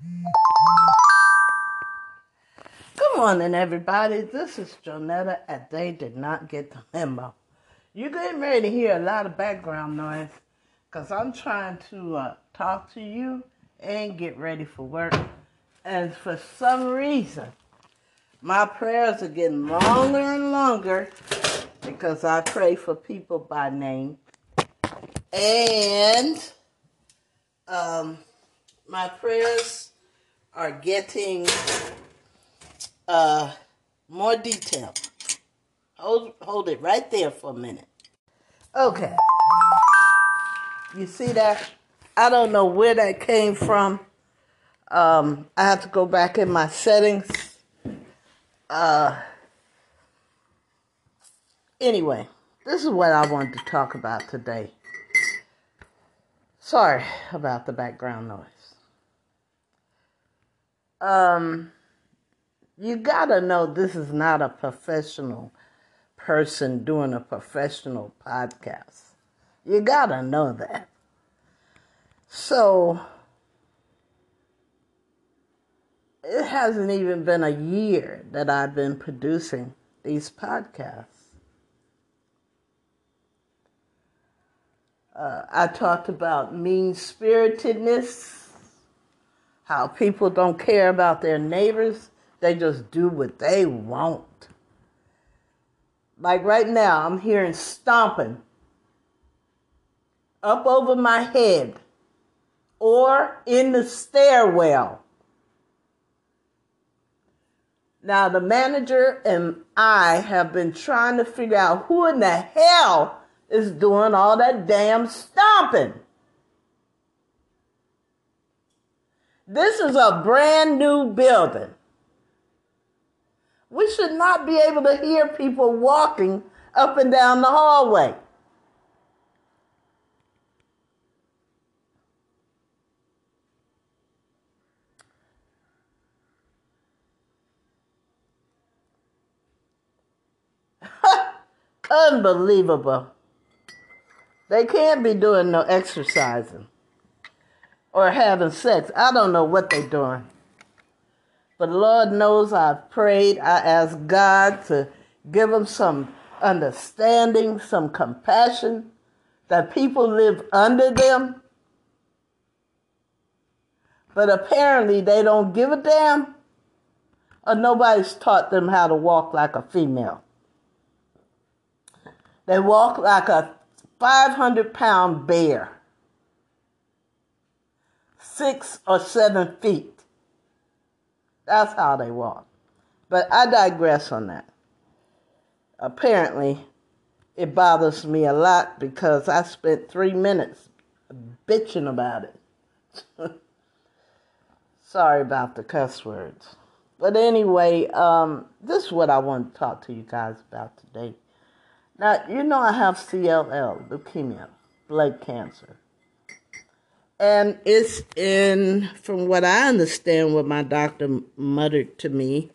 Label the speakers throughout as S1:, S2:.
S1: Good morning, everybody. This is Jonetta, and they did not get the memo. You're getting ready to hear a lot of background noise because I'm trying to uh, talk to you and get ready for work. And for some reason, my prayers are getting longer and longer because I pray for people by name. And um, my prayers are getting uh, more detail. Hold, hold it right there for a minute. Okay. You see that? I don't know where that came from. Um, I have to go back in my settings. Uh, anyway, this is what I wanted to talk about today. Sorry about the background noise. Um, you gotta know this is not a professional person doing a professional podcast. You gotta know that. So, it hasn't even been a year that I've been producing these podcasts. Uh, I talked about mean spiritedness, how people don't care about their neighbors, they just do what they want. Like right now, I'm hearing stomping up over my head or in the stairwell. Now, the manager and I have been trying to figure out who in the hell is doing all that damn stomping. This is a brand new building. We should not be able to hear people walking up and down the hallway. Unbelievable. They can't be doing no exercising or having sex. I don't know what they're doing. But Lord knows I've prayed. I asked God to give them some understanding, some compassion, that people live under them. But apparently they don't give a damn, or nobody's taught them how to walk like a female. They walk like a 500 pound bear, six or seven feet. That's how they walk. But I digress on that. Apparently, it bothers me a lot because I spent three minutes bitching about it. Sorry about the cuss words. But anyway, um, this is what I want to talk to you guys about today. Now, you know I have CLL, leukemia, blood cancer. And it's in, from what I understand, what my doctor muttered to me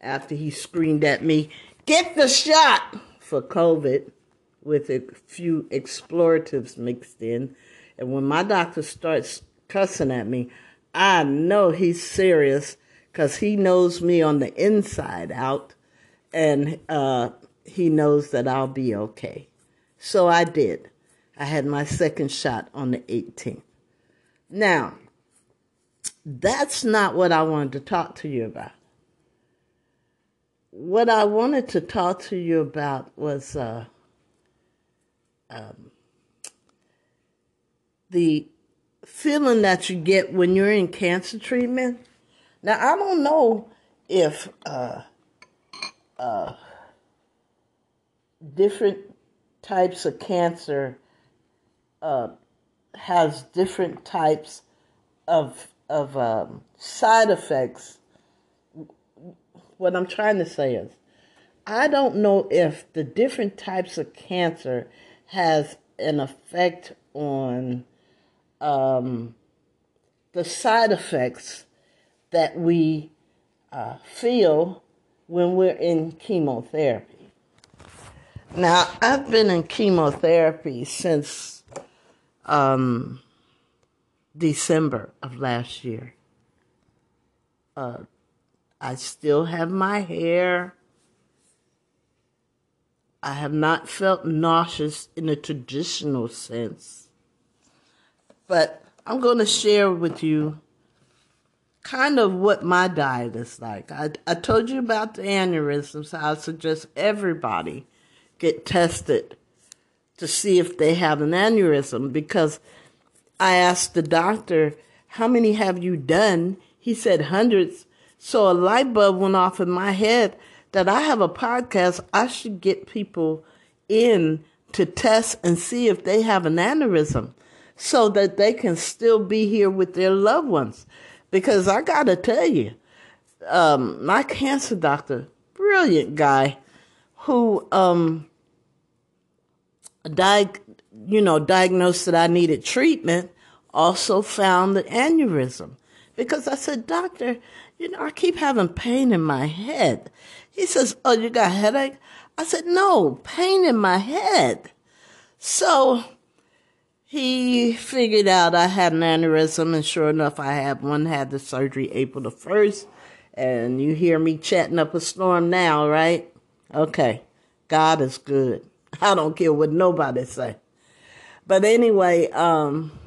S1: after he screamed at me, get the shot for COVID with a few exploratives mixed in. And when my doctor starts cussing at me, I know he's serious because he knows me on the inside out and uh, he knows that I'll be okay. So I did. I had my second shot on the 18th. Now, that's not what I wanted to talk to you about. What I wanted to talk to you about was uh, um, the feeling that you get when you're in cancer treatment. Now, I don't know if uh, uh, different types of cancer uh, has different types of of um, side effects. What I'm trying to say is, I don't know if the different types of cancer has an effect on um, the side effects that we uh, feel when we're in chemotherapy. Now, I've been in chemotherapy since um, December of last year. Uh, I still have my hair. I have not felt nauseous in a traditional sense. But I'm going to share with you kind of what my diet is like. I, I told you about the aneurysms. So I suggest everybody get tested to see if they have an aneurysm because I asked the doctor, How many have you done? He said hundreds. So a light bulb went off in my head that I have a podcast. I should get people in to test and see if they have an aneurysm so that they can still be here with their loved ones. Because I got to tell you, um, my cancer doctor, brilliant guy, who um, diag- you know, diagnosed that I needed treatment, also found the aneurysm. Because I said, Doctor, you know, I keep having pain in my head. He says, Oh, you got headache? I said, No, pain in my head. So he figured out I had an aneurysm, and sure enough, I had one. Had the surgery April the 1st. And you hear me chatting up a storm now, right? Okay. God is good. I don't care what nobody say. But anyway, um,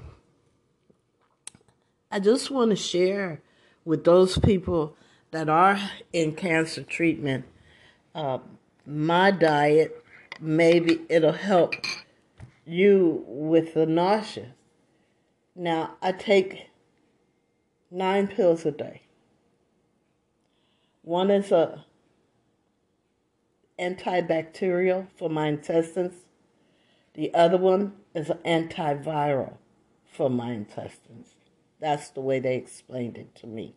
S1: I just want to share with those people that are in cancer treatment uh, my diet. Maybe it'll help you with the nausea. Now, I take nine pills a day. One is a antibacterial for my intestines. The other one is an antiviral for my intestines. That's the way they explained it to me.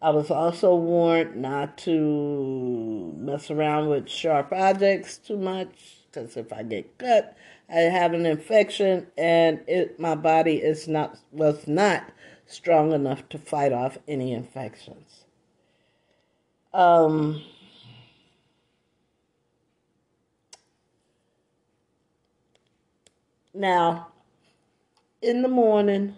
S1: I was also warned not to mess around with sharp objects too much because if I get cut, I have an infection and it my body is not was not strong enough to fight off any infections. Um, now, in the morning,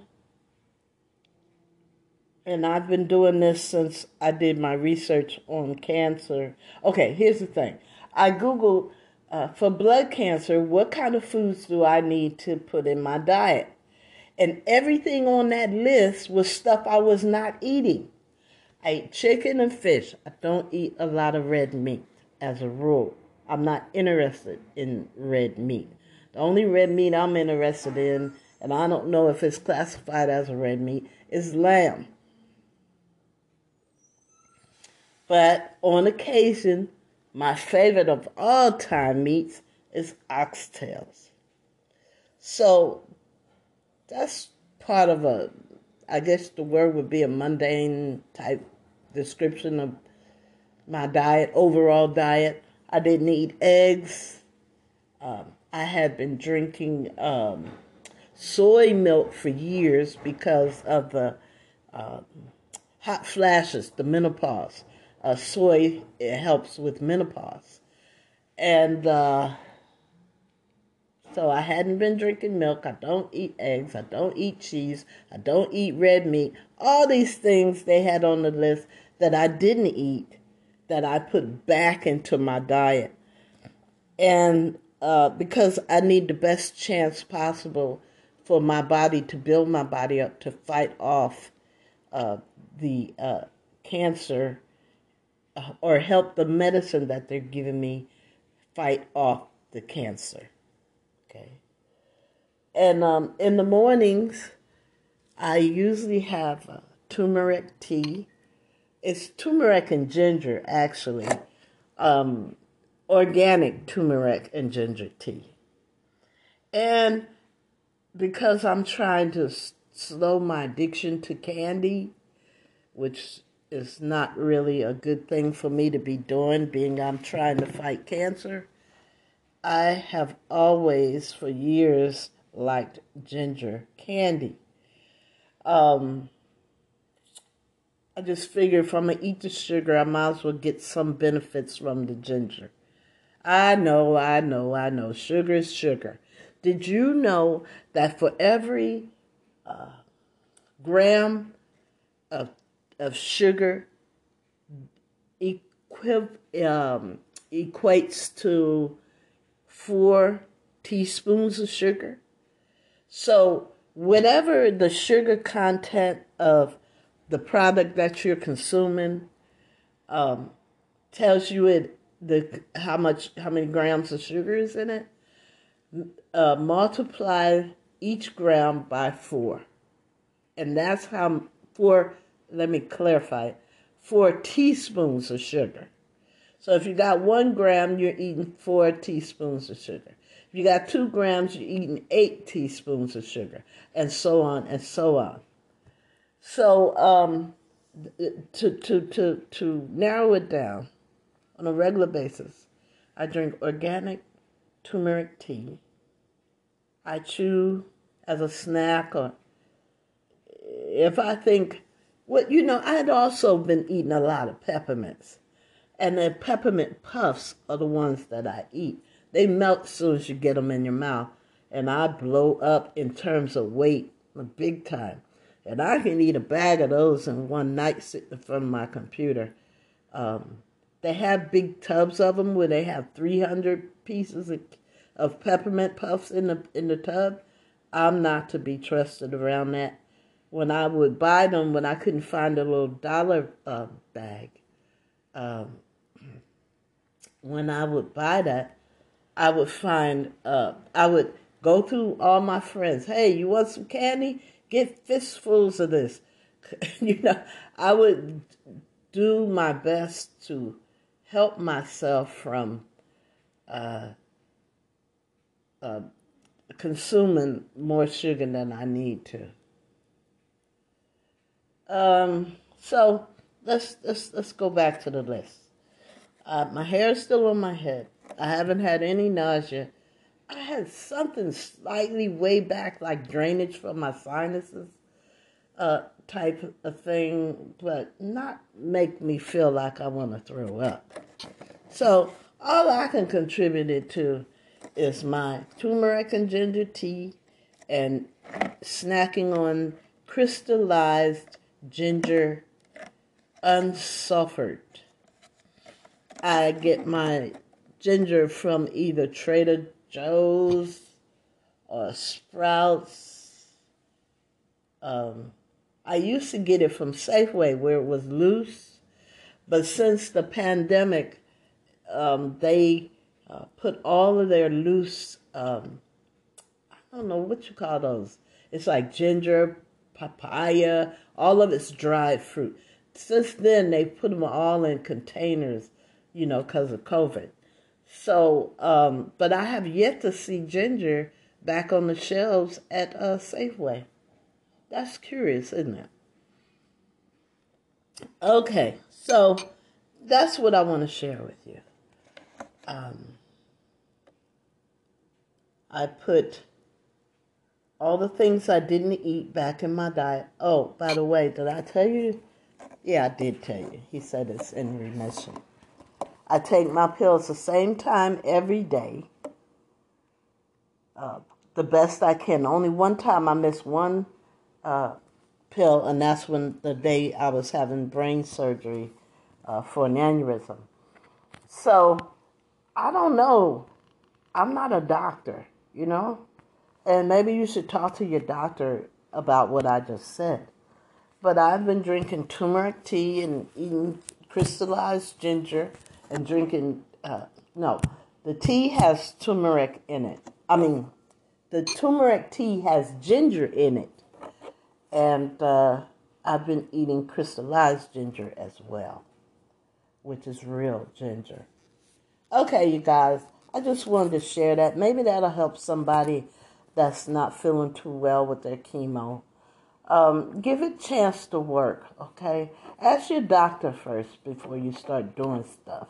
S1: and I've been doing this since I did my research on cancer. Okay, here's the thing I Googled uh, for blood cancer, what kind of foods do I need to put in my diet? And everything on that list was stuff I was not eating. I eat chicken and fish. I don't eat a lot of red meat as a rule. I'm not interested in red meat. The only red meat I'm interested in, and I don't know if it's classified as a red meat, is lamb. But on occasion, my favorite of all time meats is oxtails. So that's part of a, I guess the word would be a mundane type description of my diet, overall diet. I didn't eat eggs. Um, I had been drinking um, soy milk for years because of the uh, hot flashes, the menopause uh, soy it helps with menopause, and uh, so I hadn't been drinking milk. I don't eat eggs. I don't eat cheese. I don't eat red meat. All these things they had on the list that I didn't eat, that I put back into my diet, and uh, because I need the best chance possible for my body to build my body up to fight off uh, the uh, cancer or help the medicine that they're giving me fight off the cancer. Okay. And um, in the mornings, I usually have uh, turmeric tea. It's turmeric and ginger, actually. Um, organic turmeric and ginger tea. And because I'm trying to slow my addiction to candy, which is not really a good thing for me to be doing, being I'm trying to fight cancer. I have always, for years, liked ginger candy. Um, I just figured if I'm to eat the sugar, I might as well get some benefits from the ginger. I know, I know, I know. Sugar is sugar. Did you know that for every uh, gram of of sugar equi- um, equates to four teaspoons of sugar. So, whatever the sugar content of the product that you're consuming um, tells you it the how much how many grams of sugar is in it. Uh, multiply each gram by four, and that's how four. Let me clarify: four teaspoons of sugar. So if you got one gram, you're eating four teaspoons of sugar. If you got two grams, you're eating eight teaspoons of sugar, and so on and so on. So um, to to to to narrow it down on a regular basis, I drink organic turmeric tea. I chew as a snack, or if I think, well, you know, I had also been eating a lot of peppermints, and the peppermint puffs are the ones that I eat. They melt as soon as you get them in your mouth, and I blow up in terms of weight, big time. And I can eat a bag of those in one night sitting in front of my computer. Um, they have big tubs of them where they have 300 pieces of, of peppermint puffs in the in the tub. I'm not to be trusted around that. When I would buy them, when I couldn't find a little dollar uh, bag, um, when I would buy that, I would find, uh, I would go through all my friends. Hey, you want some candy? Get fistfuls of this. you know, I would do my best to help myself from uh, uh, consuming more sugar than I need to. Um, so let's let's let's go back to the list. Uh, my hair is still on my head. I haven't had any nausea. I had something slightly way back, like drainage from my sinuses, uh, type of thing, but not make me feel like I want to throw up. So all I can contribute it to is my turmeric and ginger tea and snacking on crystallized ginger unsulfured. I get my ginger from either Trader Joe's or Sprouts. Um, I used to get it from Safeway where it was loose, but since the pandemic, um, they uh, put all of their loose, um, I don't know what you call those. It's like ginger, papaya, all of it's dried fruit. Since then, they put them all in containers, you know, because of COVID. So, um, but I have yet to see ginger back on the shelves at uh, Safeway. That's curious, isn't it? Okay, so that's what I want to share with you. Um, I put all the things I didn't eat back in my diet. Oh, by the way, did I tell you? Yeah, I did tell you. He said it's in remission. I take my pills the same time every day, uh, the best I can. Only one time I missed one uh, pill, and that's when the day I was having brain surgery uh, for an aneurysm. So I don't know. I'm not a doctor, you know? And maybe you should talk to your doctor about what I just said. But I've been drinking turmeric tea and eating crystallized ginger and drinking, uh, no, the tea has turmeric in it. I mean, the turmeric tea has ginger in it. And uh, I've been eating crystallized ginger as well, which is real ginger. Okay, you guys, I just wanted to share that. Maybe that'll help somebody that's not feeling too well with their chemo. Um, give it a chance to work, okay? Ask your doctor first before you start doing stuff.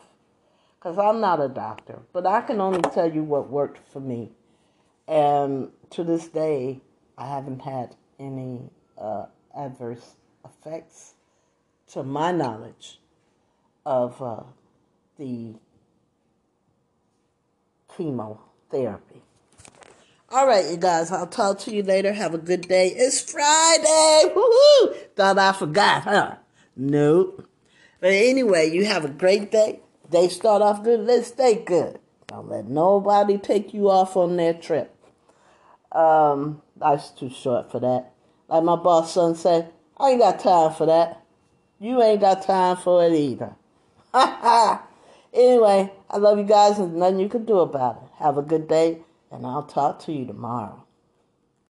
S1: Because I'm not a doctor, but I can only tell you what worked for me. And to this day, I haven't had any uh, adverse effects, to my knowledge, of uh, the chemotherapy. All right, you guys, I'll talk to you later. Have a good day. It's Friday. Woohoo! Thought I forgot, huh? Nope. But anyway, you have a great day. Day start off good. Let's stay good. Don't let nobody take you off on their trip. Um, life's too short for that. Like my boss son said, I ain't got time for that. You ain't got time for it either. anyway, I love you guys and nothing you can do about it. Have a good day, and I'll talk to you tomorrow.